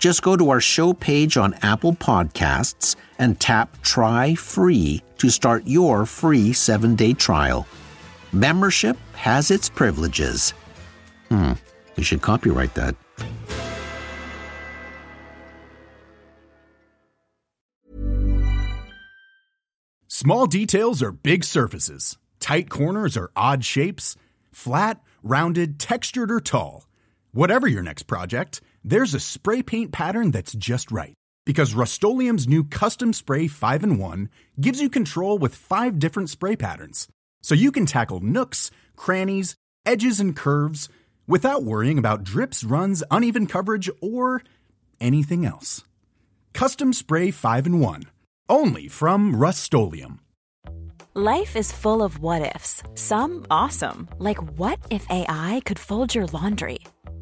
Just go to our show page on Apple Podcasts and tap Try Free to start your free seven day trial. Membership has its privileges. Hmm, you should copyright that. Small details are big surfaces, tight corners are odd shapes, flat, rounded, textured, or tall. Whatever your next project, there's a spray paint pattern that's just right. Because Rust-Oleum Custom Spray 5 in 1 gives you control with five different spray patterns. So you can tackle nooks, crannies, edges, and curves without worrying about drips, runs, uneven coverage, or anything else. Custom Spray 5 in 1. Only from Rust Life is full of what ifs. Some awesome, like what if AI could fold your laundry?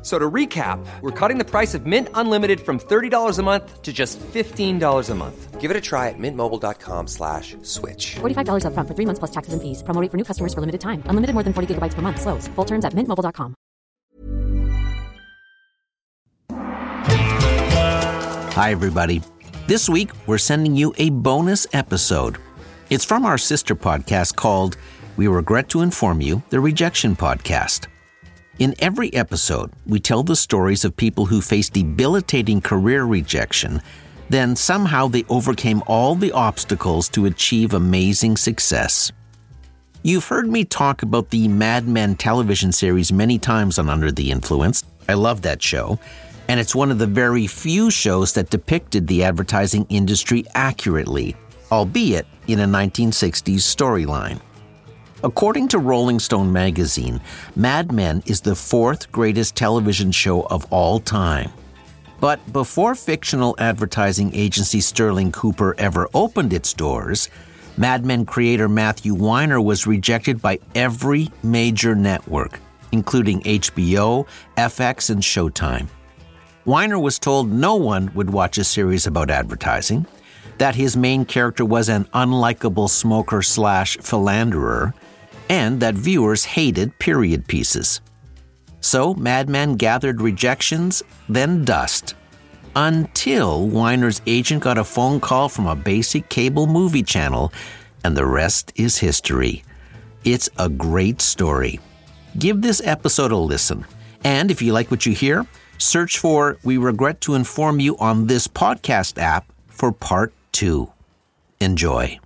So to recap, we're cutting the price of Mint Unlimited from $30 a month to just $15 a month. Give it a try at mintmobile.com slash switch. $45 up front for three months plus taxes and fees. Promo for new customers for limited time. Unlimited more than 40 gigabytes per month. Slows. Full terms at mintmobile.com. Hi, everybody. This week, we're sending you a bonus episode. It's from our sister podcast called We Regret to Inform You, the Rejection Podcast. In every episode, we tell the stories of people who faced debilitating career rejection, then somehow they overcame all the obstacles to achieve amazing success. You've heard me talk about the Mad Men television series many times on Under the Influence. I love that show, and it's one of the very few shows that depicted the advertising industry accurately, albeit in a 1960s storyline. According to Rolling Stone magazine, Mad Men is the fourth greatest television show of all time. But before fictional advertising agency Sterling Cooper ever opened its doors, Mad Men creator Matthew Weiner was rejected by every major network, including HBO, FX, and Showtime. Weiner was told no one would watch a series about advertising, that his main character was an unlikable smoker slash philanderer, and that viewers hated period pieces. So Mad Men gathered rejections, then dust, until Weiner's agent got a phone call from a basic cable movie channel, and the rest is history. It's a great story. Give this episode a listen. And if you like what you hear, search for We Regret to Inform You on this podcast app for part two. Enjoy.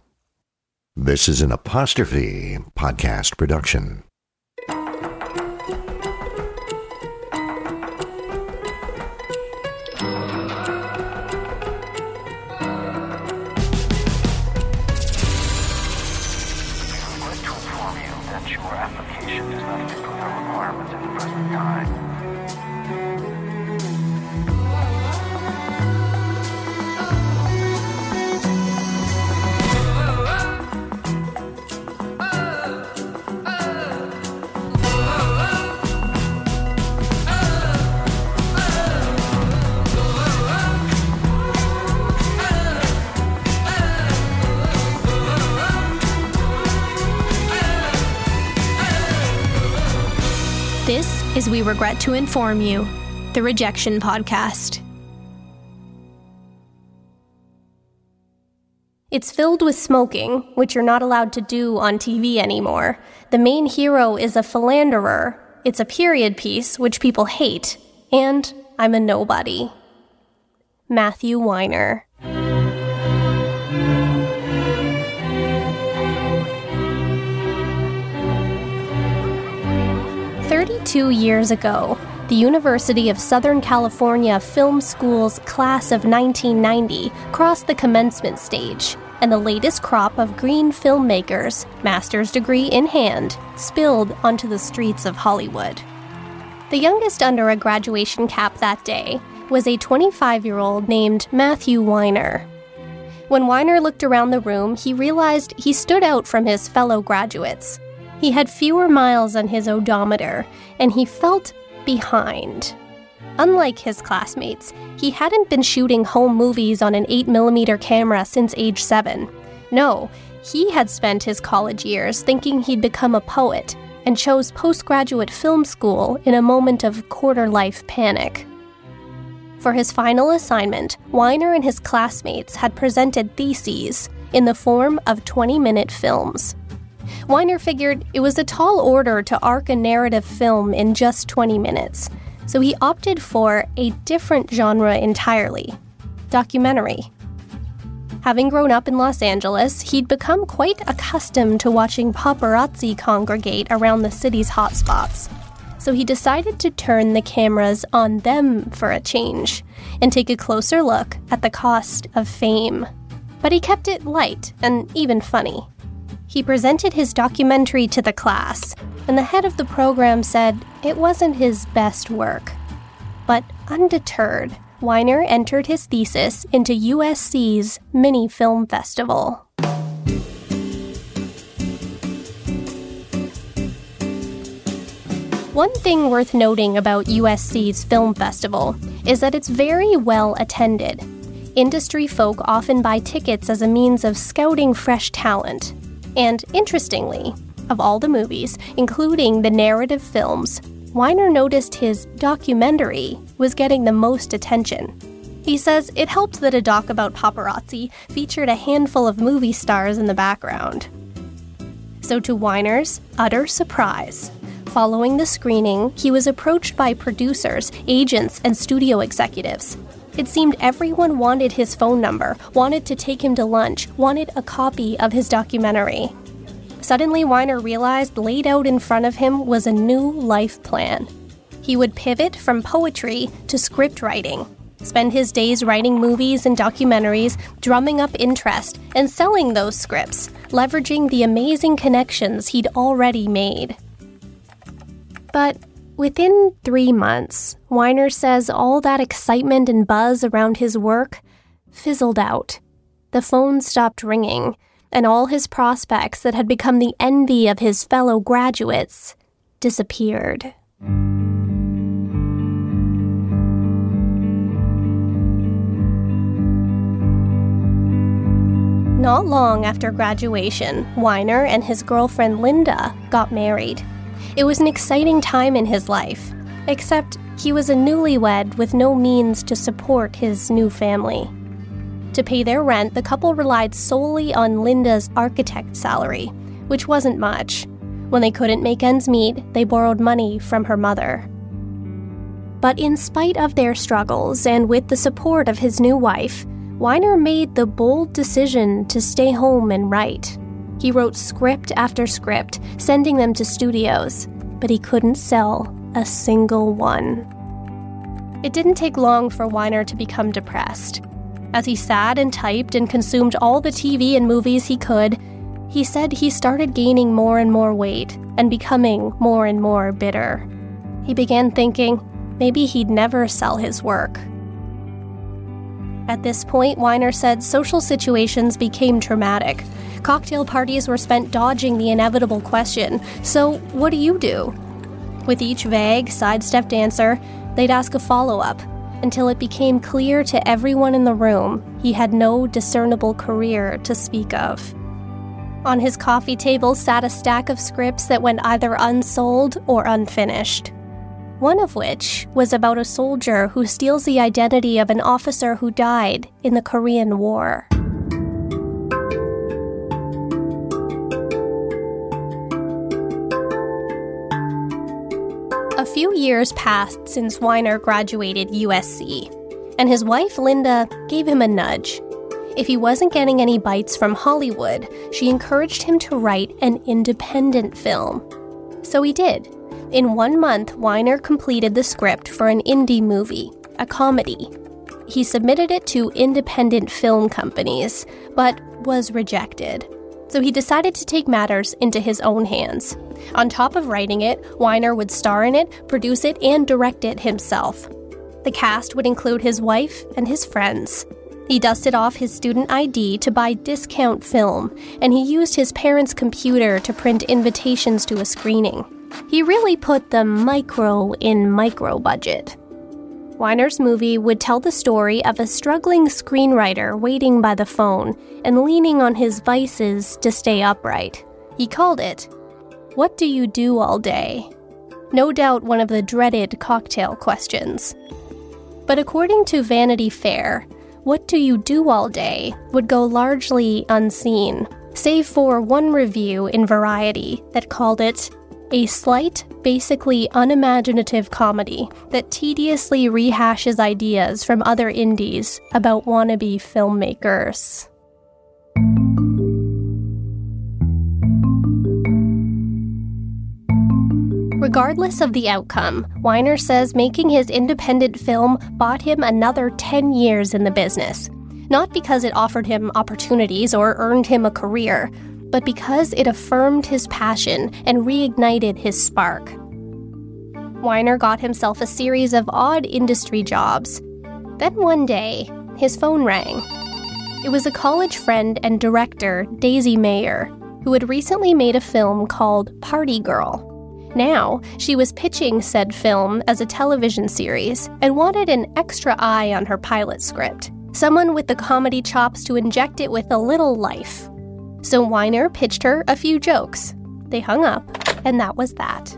This is an apostrophe podcast production. Is We Regret to Inform You, the Rejection Podcast. It's filled with smoking, which you're not allowed to do on TV anymore. The main hero is a philanderer. It's a period piece, which people hate. And I'm a nobody. Matthew Weiner. Thirty-two years ago, the University of Southern California Film School's class of 1990 crossed the commencement stage, and the latest crop of green filmmakers, master's degree in hand, spilled onto the streets of Hollywood. The youngest under a graduation cap that day was a 25 year old named Matthew Weiner. When Weiner looked around the room, he realized he stood out from his fellow graduates. He had fewer miles on his odometer, and he felt behind. Unlike his classmates, he hadn't been shooting home movies on an 8mm camera since age 7. No, he had spent his college years thinking he'd become a poet and chose postgraduate film school in a moment of quarter life panic. For his final assignment, Weiner and his classmates had presented theses in the form of 20 minute films. Weiner figured it was a tall order to arc a narrative film in just 20 minutes, so he opted for a different genre entirely documentary. Having grown up in Los Angeles, he'd become quite accustomed to watching paparazzi congregate around the city's hotspots. So he decided to turn the cameras on them for a change and take a closer look at the cost of fame. But he kept it light and even funny. He presented his documentary to the class, and the head of the program said it wasn't his best work. But undeterred, Weiner entered his thesis into USC's Mini Film Festival. One thing worth noting about USC's Film Festival is that it's very well attended. Industry folk often buy tickets as a means of scouting fresh talent. And interestingly, of all the movies, including the narrative films, Weiner noticed his documentary was getting the most attention. He says it helped that a doc about paparazzi featured a handful of movie stars in the background. So, to Weiner's utter surprise, following the screening, he was approached by producers, agents, and studio executives. It seemed everyone wanted his phone number, wanted to take him to lunch, wanted a copy of his documentary. Suddenly, Weiner realized laid out in front of him was a new life plan. He would pivot from poetry to script writing, spend his days writing movies and documentaries, drumming up interest, and selling those scripts, leveraging the amazing connections he'd already made. But within three months, Weiner says all that excitement and buzz around his work fizzled out. The phone stopped ringing and all his prospects that had become the envy of his fellow graduates disappeared. Not long after graduation, Weiner and his girlfriend Linda got married. It was an exciting time in his life, except he was a newlywed with no means to support his new family. To pay their rent, the couple relied solely on Linda's architect salary, which wasn't much. When they couldn't make ends meet, they borrowed money from her mother. But in spite of their struggles and with the support of his new wife, Weiner made the bold decision to stay home and write. He wrote script after script, sending them to studios, but he couldn't sell a single one. It didn't take long for Weiner to become depressed. As he sat and typed and consumed all the TV and movies he could, he said he started gaining more and more weight and becoming more and more bitter. He began thinking maybe he'd never sell his work. At this point, Weiner said social situations became traumatic. Cocktail parties were spent dodging the inevitable question So, what do you do? With each vague, sidestepped answer, they'd ask a follow up until it became clear to everyone in the room he had no discernible career to speak of. On his coffee table sat a stack of scripts that went either unsold or unfinished. One of which was about a soldier who steals the identity of an officer who died in the Korean War. A few years passed since Weiner graduated USC, and his wife Linda gave him a nudge. If he wasn't getting any bites from Hollywood, she encouraged him to write an independent film. So he did. In one month, Weiner completed the script for an indie movie, a comedy. He submitted it to independent film companies, but was rejected. So he decided to take matters into his own hands. On top of writing it, Weiner would star in it, produce it, and direct it himself. The cast would include his wife and his friends. He dusted off his student ID to buy discount film, and he used his parents' computer to print invitations to a screening. He really put the micro in micro budget. Weiner's movie would tell the story of a struggling screenwriter waiting by the phone and leaning on his vices to stay upright. He called it, What Do You Do All Day? No doubt one of the dreaded cocktail questions. But according to Vanity Fair, What Do You Do All Day would go largely unseen, save for one review in Variety that called it a slight, basically unimaginative comedy that tediously rehashes ideas from other indies about wannabe filmmakers. Regardless of the outcome, Weiner says making his independent film bought him another 10 years in the business. Not because it offered him opportunities or earned him a career, but because it affirmed his passion and reignited his spark. Weiner got himself a series of odd industry jobs. Then one day, his phone rang. It was a college friend and director, Daisy Mayer, who had recently made a film called Party Girl. Now, she was pitching said film as a television series and wanted an extra eye on her pilot script. Someone with the comedy chops to inject it with a little life. So Weiner pitched her a few jokes. They hung up, and that was that.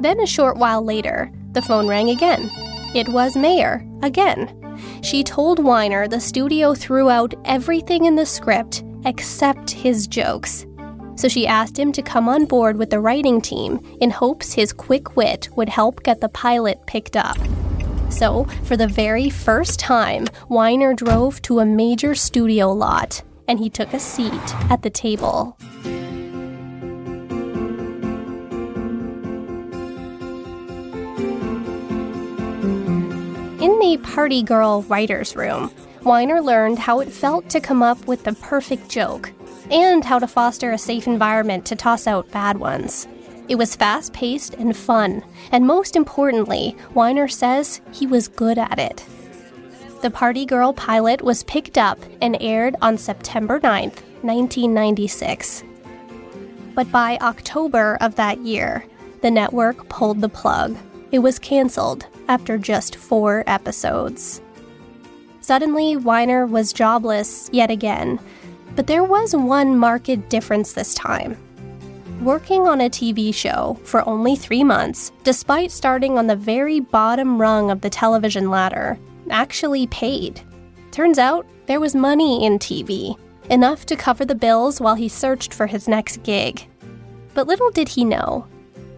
Then a short while later, the phone rang again. It was Mayer, again. She told Weiner the studio threw out everything in the script except his jokes. So she asked him to come on board with the writing team in hopes his quick wit would help get the pilot picked up. So, for the very first time, Weiner drove to a major studio lot and he took a seat at the table. In the Party Girl writer's room, Weiner learned how it felt to come up with the perfect joke and how to foster a safe environment to toss out bad ones. It was fast paced and fun, and most importantly, Weiner says he was good at it. The Party Girl pilot was picked up and aired on September 9th, 1996. But by October of that year, the network pulled the plug. It was canceled after just four episodes. Suddenly, Weiner was jobless yet again, but there was one marked difference this time. Working on a TV show for only three months, despite starting on the very bottom rung of the television ladder, actually paid. Turns out there was money in TV, enough to cover the bills while he searched for his next gig. But little did he know,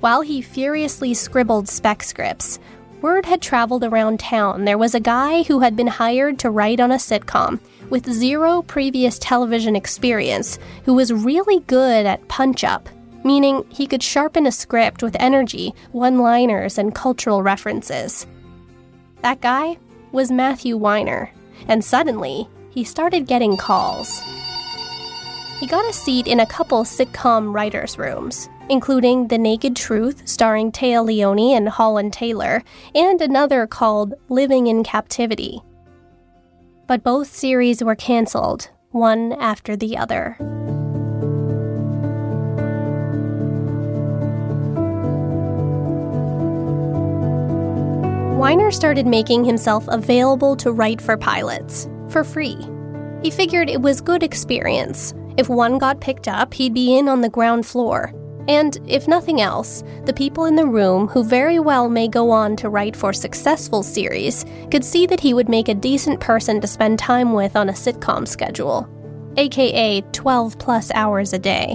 while he furiously scribbled spec scripts, word had traveled around town there was a guy who had been hired to write on a sitcom with zero previous television experience who was really good at punch up, meaning he could sharpen a script with energy, one liners, and cultural references. That guy was Matthew Weiner, and suddenly he started getting calls. He got a seat in a couple sitcom writers' rooms, including The Naked Truth, starring Téa Leoni and Holland Taylor, and another called Living in Captivity. But both series were canceled, one after the other. Weiner started making himself available to write for pilots for free. He figured it was good experience. If one got picked up, he'd be in on the ground floor. And if nothing else, the people in the room, who very well may go on to write for successful series, could see that he would make a decent person to spend time with on a sitcom schedule, aka 12 plus hours a day.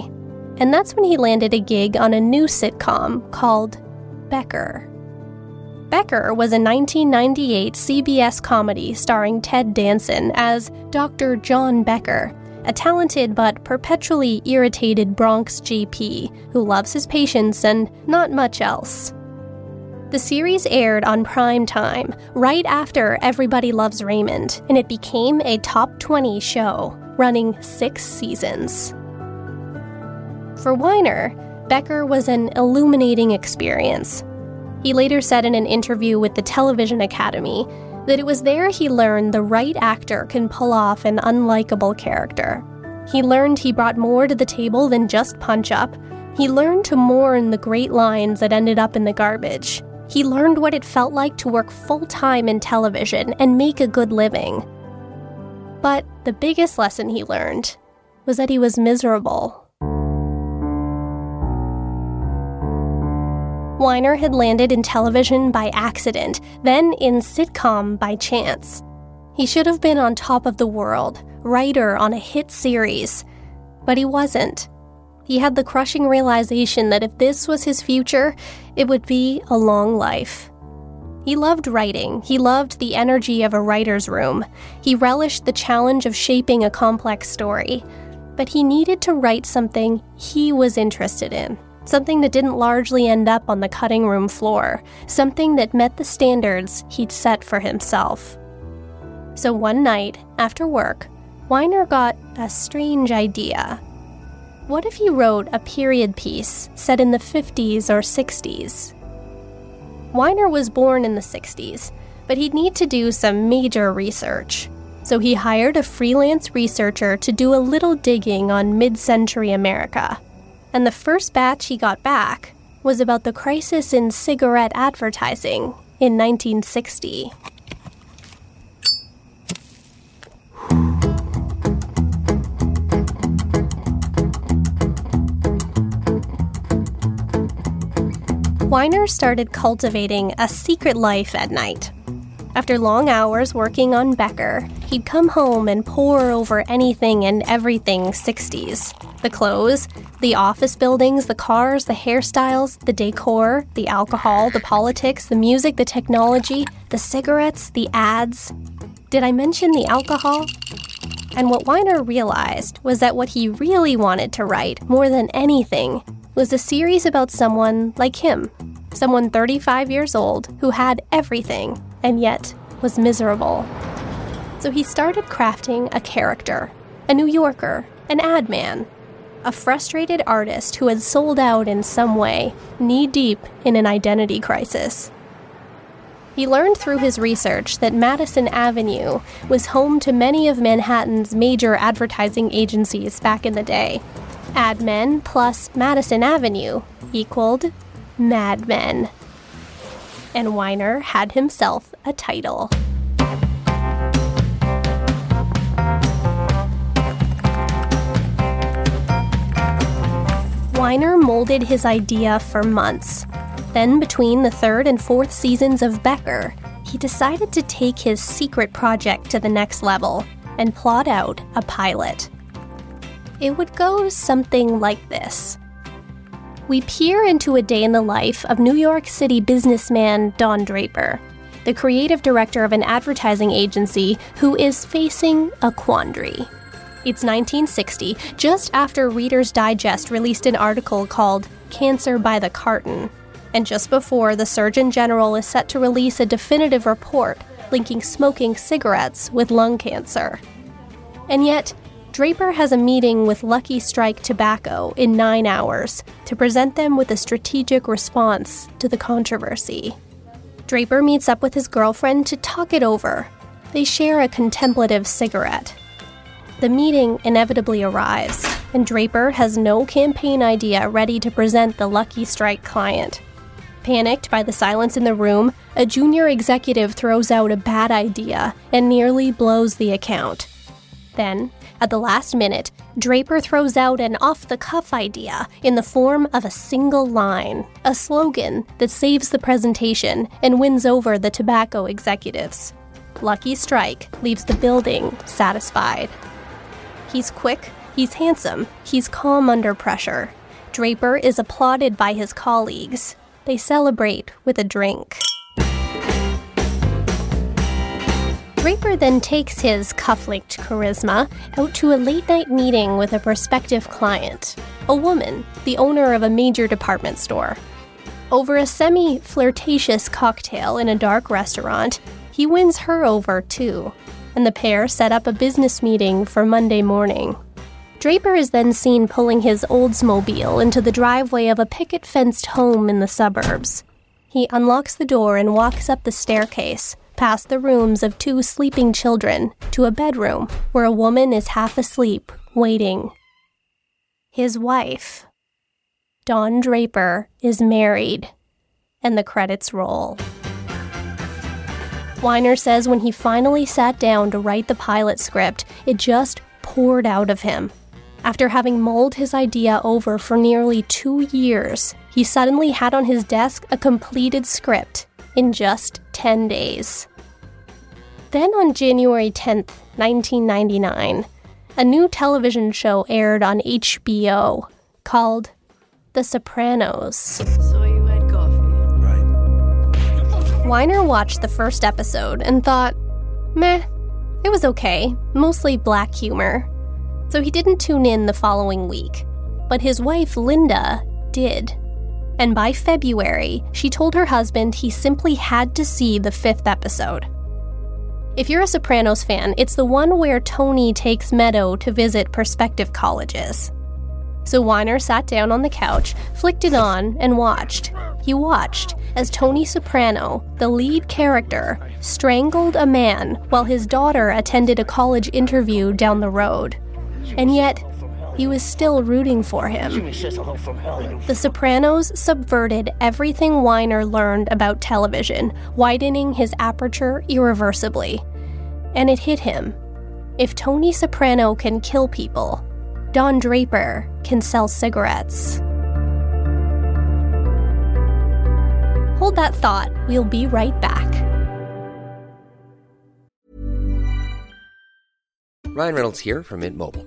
And that's when he landed a gig on a new sitcom called Becker. Becker was a 1998 CBS comedy starring Ted Danson as Dr. John Becker, a talented but perpetually irritated Bronx GP who loves his patients and not much else. The series aired on prime time, right after Everybody Loves Raymond, and it became a top 20 show, running six seasons. For Weiner, Becker was an illuminating experience. He later said in an interview with the Television Academy that it was there he learned the right actor can pull off an unlikable character. He learned he brought more to the table than just punch up. He learned to mourn the great lines that ended up in the garbage. He learned what it felt like to work full time in television and make a good living. But the biggest lesson he learned was that he was miserable. Weiner had landed in television by accident, then in sitcom by chance. He should have been on top of the world, writer on a hit series, but he wasn't. He had the crushing realization that if this was his future, it would be a long life. He loved writing. He loved the energy of a writer's room. He relished the challenge of shaping a complex story. But he needed to write something he was interested in something that didn't largely end up on the cutting room floor, something that met the standards he'd set for himself. So one night, after work, Weiner got a strange idea. What if he wrote a period piece set in the 50s or 60s? Weiner was born in the 60s, but he'd need to do some major research. So he hired a freelance researcher to do a little digging on mid century America and the first batch he got back was about the crisis in cigarette advertising in 1960. Weiner started cultivating a secret life at night. After long hours working on Becker, he'd come home and pore over anything and everything 60s the clothes, the office buildings, the cars, the hairstyles, the decor, the alcohol, the politics, the music, the technology, the cigarettes, the ads. Did I mention the alcohol? And what Weiner realized was that what he really wanted to write, more than anything, was a series about someone like him. Someone 35 years old who had everything and yet was miserable. So he started crafting a character, a New Yorker, an ad man, a frustrated artist who had sold out in some way, knee deep in an identity crisis. He learned through his research that Madison Avenue was home to many of Manhattan's major advertising agencies back in the day. Ad Men plus Madison Avenue equaled Mad Men. And Weiner had himself a title. Weiner molded his idea for months. Then, between the third and fourth seasons of Becker, he decided to take his secret project to the next level and plot out a pilot. It would go something like this. We peer into a day in the life of New York City businessman Don Draper, the creative director of an advertising agency who is facing a quandary. It's 1960, just after Reader's Digest released an article called Cancer by the Carton, and just before the Surgeon General is set to release a definitive report linking smoking cigarettes with lung cancer. And yet, Draper has a meeting with Lucky Strike Tobacco in nine hours to present them with a strategic response to the controversy. Draper meets up with his girlfriend to talk it over. They share a contemplative cigarette the meeting inevitably arrives, and Draper has no campaign idea ready to present the Lucky Strike client. Panicked by the silence in the room, a junior executive throws out a bad idea and nearly blows the account. Then, At the last minute, Draper throws out an off the cuff idea in the form of a single line, a slogan that saves the presentation and wins over the tobacco executives. Lucky Strike leaves the building satisfied. He's quick, he's handsome, he's calm under pressure. Draper is applauded by his colleagues. They celebrate with a drink. Draper then takes his cuff-linked charisma out to a late-night meeting with a prospective client, a woman, the owner of a major department store. Over a semi-flirtatious cocktail in a dark restaurant, he wins her over too, and the pair set up a business meeting for Monday morning. Draper is then seen pulling his Oldsmobile into the driveway of a picket fenced home in the suburbs. He unlocks the door and walks up the staircase, past the rooms of two sleeping children, to a bedroom where a woman is half asleep, waiting. His wife, Don Draper, is married, and the credits roll. Weiner says when he finally sat down to write the pilot script, it just poured out of him. After having mulled his idea over for nearly two years, he suddenly had on his desk a completed script in just 10 days. Then on January 10th, 1999, a new television show aired on HBO called The Sopranos. So you had coffee. Right. Weiner watched the first episode and thought, meh, it was okay, mostly black humor. So he didn't tune in the following week. But his wife, Linda, did. And by February, she told her husband he simply had to see the fifth episode. If you're a Sopranos fan, it's the one where Tony takes Meadow to visit prospective colleges. So Weiner sat down on the couch, flicked it on, and watched. He watched as Tony Soprano, the lead character, strangled a man while his daughter attended a college interview down the road. And yet, he was still rooting for him. The Sopranos subverted everything Weiner learned about television, widening his aperture irreversibly. And it hit him. If Tony Soprano can kill people, Don Draper can sell cigarettes. Hold that thought. We'll be right back. Ryan Reynolds here from Mint Mobile.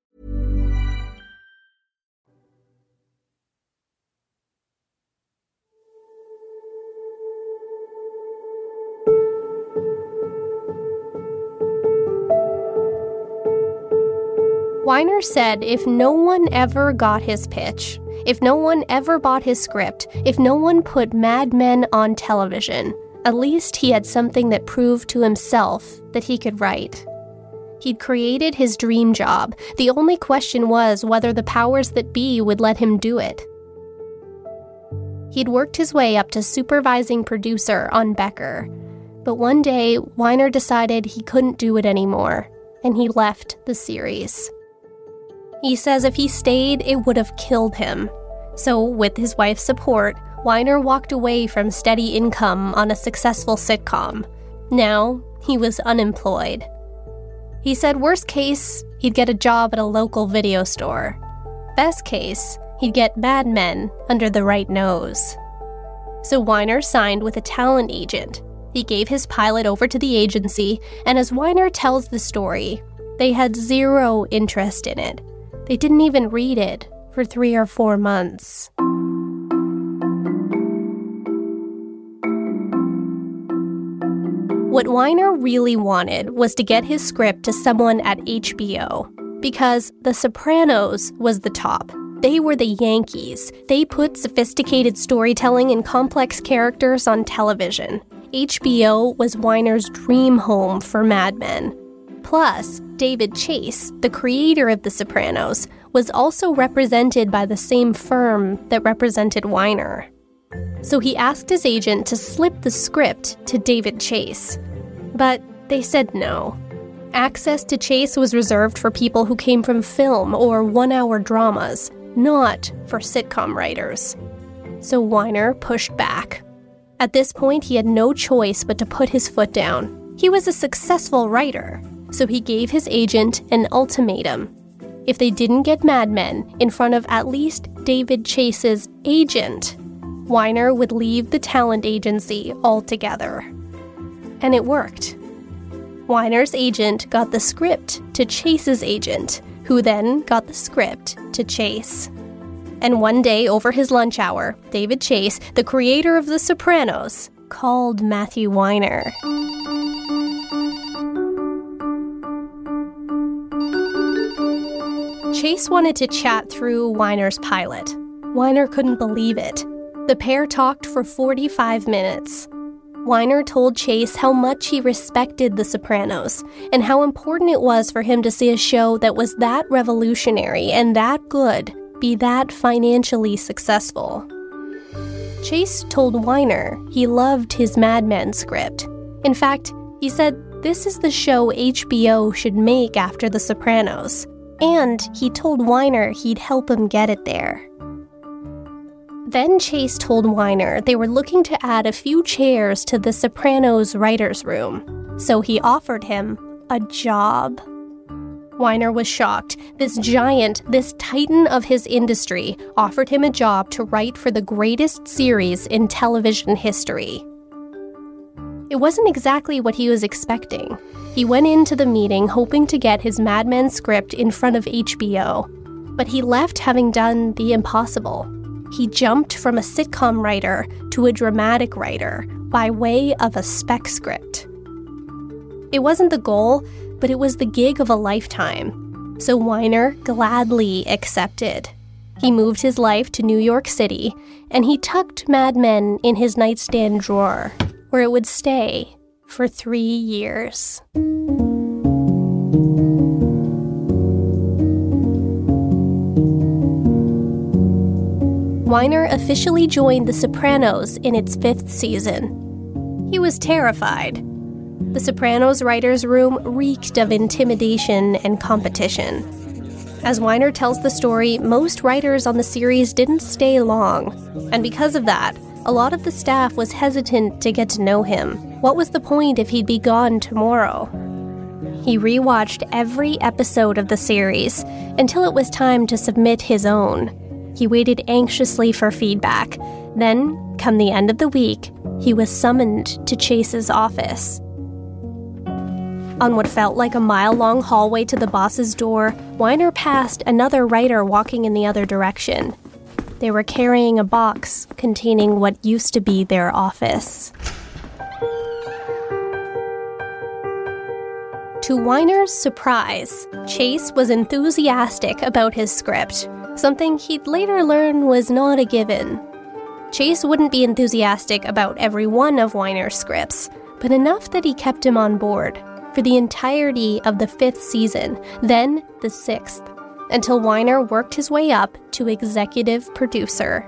Weiner said if no one ever got his pitch, if no one ever bought his script, if no one put Mad Men on television, at least he had something that proved to himself that he could write. He'd created his dream job. The only question was whether the powers that be would let him do it. He'd worked his way up to supervising producer on Becker. But one day, Weiner decided he couldn't do it anymore, and he left the series. He says if he stayed, it would have killed him. So, with his wife's support, Weiner walked away from steady income on a successful sitcom. Now, he was unemployed. He said, worst case, he'd get a job at a local video store. Best case, he'd get Mad Men under the right nose. So Weiner signed with a talent agent. He gave his pilot over to the agency, and as Weiner tells the story, they had zero interest in it. They didn't even read it for three or four months. What Weiner really wanted was to get his script to someone at HBO because The Sopranos was the top. They were the Yankees. They put sophisticated storytelling and complex characters on television. HBO was Weiner's dream home for Mad Men. Plus, David Chase, the creator of The Sopranos, was also represented by the same firm that represented Weiner. So he asked his agent to slip the script to David Chase. But they said no. Access to Chase was reserved for people who came from film or one hour dramas, not for sitcom writers. So Weiner pushed back. At this point, he had no choice but to put his foot down. He was a successful writer, so he gave his agent an ultimatum. If they didn't get Mad Men in front of at least David Chase's agent, Weiner would leave the talent agency altogether. And it worked. Weiner's agent got the script to Chase's agent, who then got the script to Chase. And one day over his lunch hour, David Chase, the creator of The Sopranos, called Matthew Weiner. Chase wanted to chat through Weiner's pilot. Weiner couldn't believe it. The pair talked for 45 minutes. Weiner told Chase how much he respected The Sopranos and how important it was for him to see a show that was that revolutionary and that good be that financially successful. Chase told Weiner he loved his Mad Men script. In fact, he said this is the show HBO should make after The Sopranos, and he told Weiner he'd help him get it there. Then Chase told Weiner they were looking to add a few chairs to the Sopranos writer's room, so he offered him a job. Weiner was shocked. This giant, this titan of his industry, offered him a job to write for the greatest series in television history. It wasn't exactly what he was expecting. He went into the meeting hoping to get his Mad Men script in front of HBO, but he left having done the impossible he jumped from a sitcom writer to a dramatic writer by way of a spec script. It wasn't the goal, but it was the gig of a lifetime. So Weiner gladly accepted. He moved his life to New York City, and he tucked Mad Men in his nightstand drawer, where it would stay for three years. Weiner officially joined The Sopranos in its fifth season. He was terrified. The Sopranos writer's room reeked of intimidation and competition. As Weiner tells the story, most writers on the series didn't stay long, and because of that, a lot of the staff was hesitant to get to know him. What was the point if he'd be gone tomorrow? He rewatched every episode of the series until it was time to submit his own. He waited anxiously for feedback. Then, come the end of the week, he was summoned to Chase's office. On what felt like a mile long hallway to the boss's door, Weiner passed another writer walking in the other direction. They were carrying a box containing what used to be their office. To Weiner's surprise, Chase was enthusiastic about his script, something he'd later learn was not a given. Chase wouldn't be enthusiastic about every one of Weiner's scripts, but enough that he kept him on board for the entirety of the fifth season, then the sixth, until Weiner worked his way up to executive producer.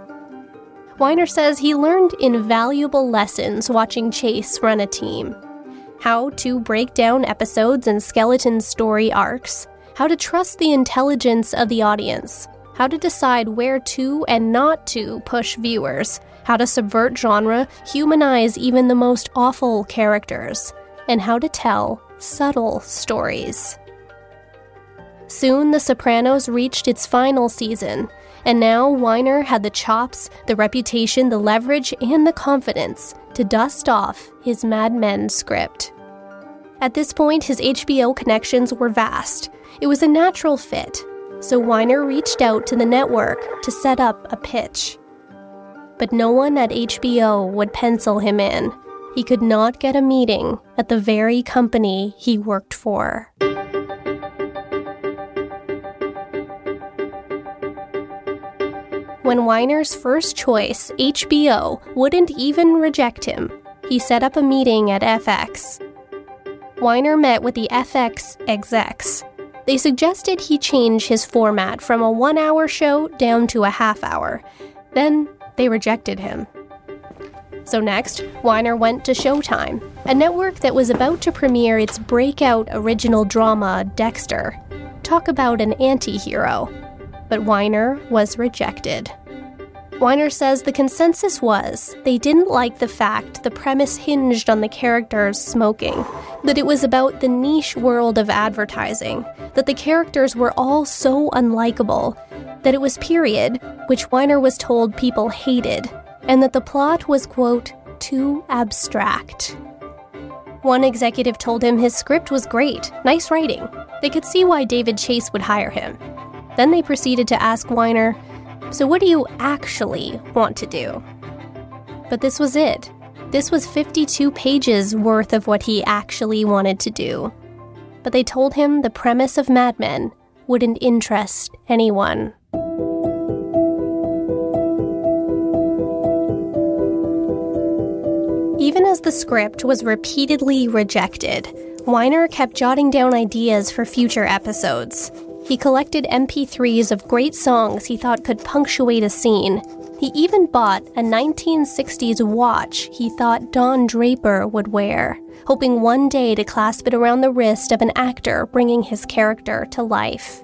Weiner says he learned invaluable lessons watching Chase run a team. How to break down episodes and skeleton story arcs, how to trust the intelligence of the audience, how to decide where to and not to push viewers, how to subvert genre, humanize even the most awful characters, and how to tell subtle stories. Soon, The Sopranos reached its final season, and now Weiner had the chops, the reputation, the leverage, and the confidence to dust off his Mad Men script. At this point, his HBO connections were vast. It was a natural fit, so Weiner reached out to the network to set up a pitch. But no one at HBO would pencil him in. He could not get a meeting at the very company he worked for. When Weiner's first choice, HBO, wouldn't even reject him, he set up a meeting at FX. Weiner met with the FX execs. They suggested he change his format from a one hour show down to a half hour. Then they rejected him. So, next, Weiner went to Showtime, a network that was about to premiere its breakout original drama, Dexter. Talk about an anti hero but Weiner was rejected. Weiner says the consensus was they didn't like the fact the premise hinged on the characters smoking, that it was about the niche world of advertising, that the characters were all so unlikable, that it was period, which Weiner was told people hated, and that the plot was, quote, too abstract. One executive told him his script was great, nice writing. They could see why David Chase would hire him. Then they proceeded to ask Weiner, So what do you actually want to do? But this was it. This was 52 pages worth of what he actually wanted to do. But they told him the premise of Mad Men wouldn't interest anyone. Even as the script was repeatedly rejected, Weiner kept jotting down ideas for future episodes. He collected MP3s of great songs he thought could punctuate a scene. He even bought a 1960s watch he thought Don Draper would wear, hoping one day to clasp it around the wrist of an actor bringing his character to life.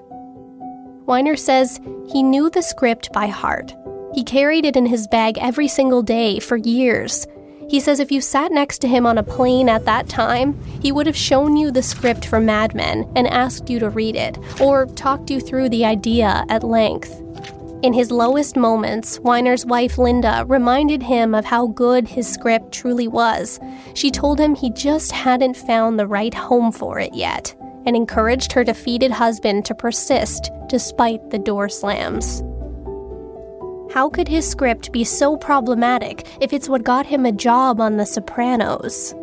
Weiner says he knew the script by heart. He carried it in his bag every single day for years, he says if you sat next to him on a plane at that time, he would have shown you the script for Mad Men and asked you to read it, or talked you through the idea at length. In his lowest moments, Weiner's wife Linda reminded him of how good his script truly was. She told him he just hadn't found the right home for it yet, and encouraged her defeated husband to persist despite the door slams. How could his script be so problematic if it's what got him a job on The Sopranos?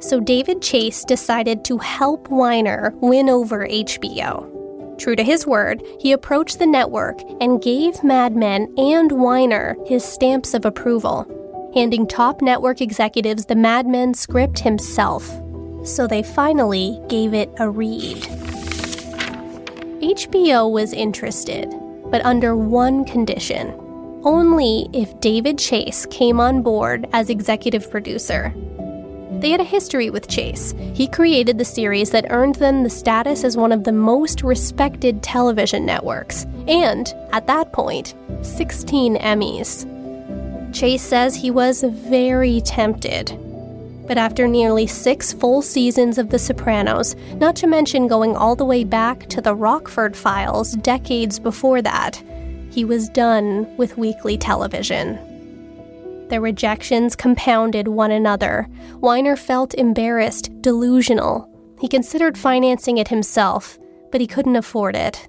So David Chase decided to help Weiner win over HBO. True to his word, he approached the network and gave Mad Men and Weiner his stamps of approval, handing top network executives the Mad Men script himself. So they finally gave it a read. HBO was interested, but under one condition only if David Chase came on board as executive producer. They had a history with Chase. He created the series that earned them the status as one of the most respected television networks, and, at that point, 16 Emmys. Chase says he was very tempted. But after nearly six full seasons of The Sopranos, not to mention going all the way back to the Rockford Files decades before that, he was done with weekly television. Their rejections compounded one another. Weiner felt embarrassed, delusional. He considered financing it himself, but he couldn't afford it.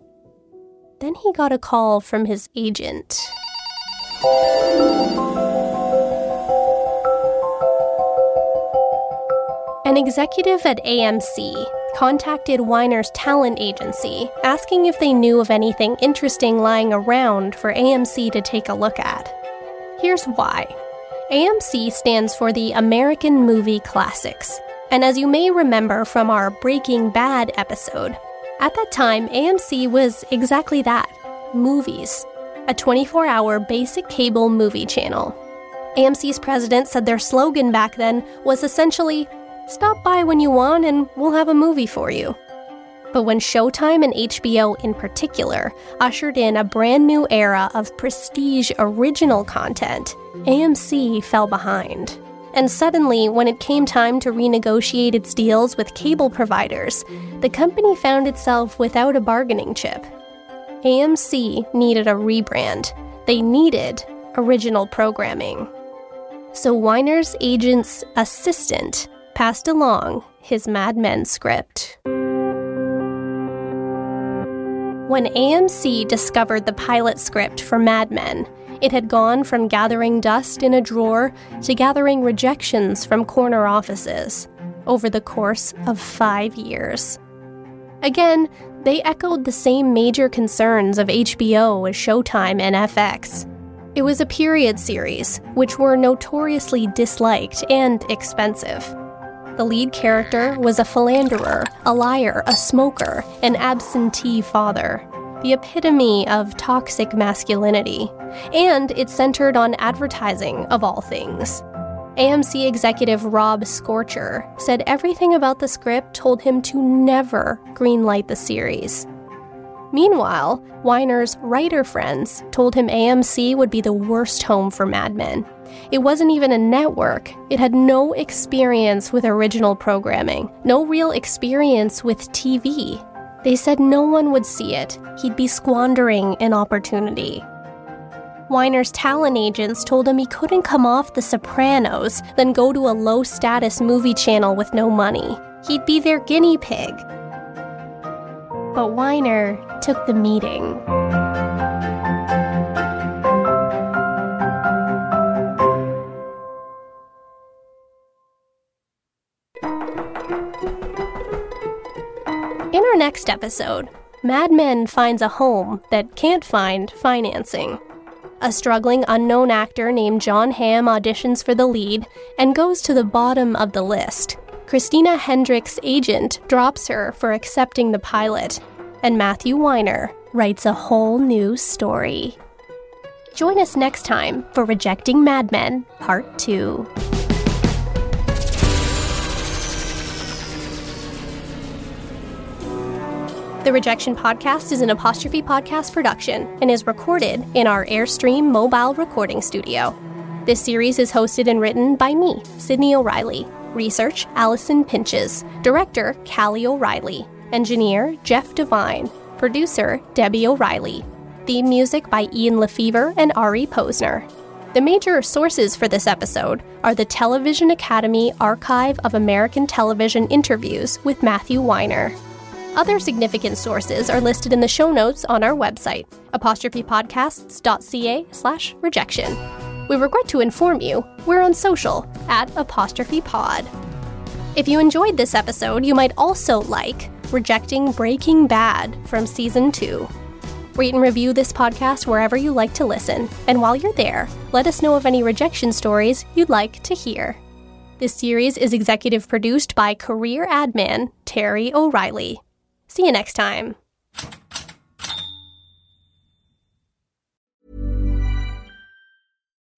Then he got a call from his agent. An executive at AMC contacted Weiner's talent agency, asking if they knew of anything interesting lying around for AMC to take a look at. Here's why AMC stands for the American Movie Classics. And as you may remember from our Breaking Bad episode, at that time, AMC was exactly that movies, a 24 hour basic cable movie channel. AMC's president said their slogan back then was essentially Stop by when you want and we'll have a movie for you. But when Showtime and HBO in particular ushered in a brand new era of prestige original content, AMC fell behind. And suddenly, when it came time to renegotiate its deals with cable providers, the company found itself without a bargaining chip. AMC needed a rebrand. They needed original programming. So Weiner's agent's assistant passed along his Mad Men script. When AMC discovered the pilot script for Mad Men, it had gone from gathering dust in a drawer to gathering rejections from corner offices over the course of five years. Again, they echoed the same major concerns of HBO as Showtime and FX. It was a period series, which were notoriously disliked and expensive. The lead character was a philanderer, a liar, a smoker, an absentee father the epitome of toxic masculinity, and it centered on advertising of all things. AMC executive Rob Sorcher said everything about the script told him to never greenlight the series. Meanwhile, Weiner's writer friends told him AMC would be the worst home for Mad Men. It wasn't even a network. It had no experience with original programming, no real experience with TV. They said no one would see it, he'd be squandering an opportunity. Weiner's talent agents told him he couldn't come off The Sopranos, then go to a low status movie channel with no money. He'd be their guinea pig. But Weiner took the meeting. In our next episode, Mad Men finds a home that can't find financing. A struggling unknown actor named John Hamm auditions for the lead and goes to the bottom of the list. Christina Hendricks' agent drops her for accepting the pilot, and Matthew Weiner writes a whole new story. Join us next time for Rejecting Mad Men Part 2. The Rejection Podcast is an Apostrophe Podcast production and is recorded in our Airstream mobile recording studio. This series is hosted and written by me, Sydney O'Reilly. Research, Allison Pinches. Director, Callie O'Reilly. Engineer, Jeff Devine. Producer, Debbie O'Reilly. Theme music by Ian LeFeuvre and Ari Posner. The major sources for this episode are the Television Academy Archive of American Television Interviews with Matthew Weiner. Other significant sources are listed in the show notes on our website, apostrophepodcasts.ca slash rejection. We regret to inform you we're on social at apostrophe pod. If you enjoyed this episode, you might also like Rejecting Breaking Bad from Season 2. Rate and review this podcast wherever you like to listen, and while you're there, let us know of any rejection stories you'd like to hear. This series is executive produced by career admin Terry O'Reilly. See you next time.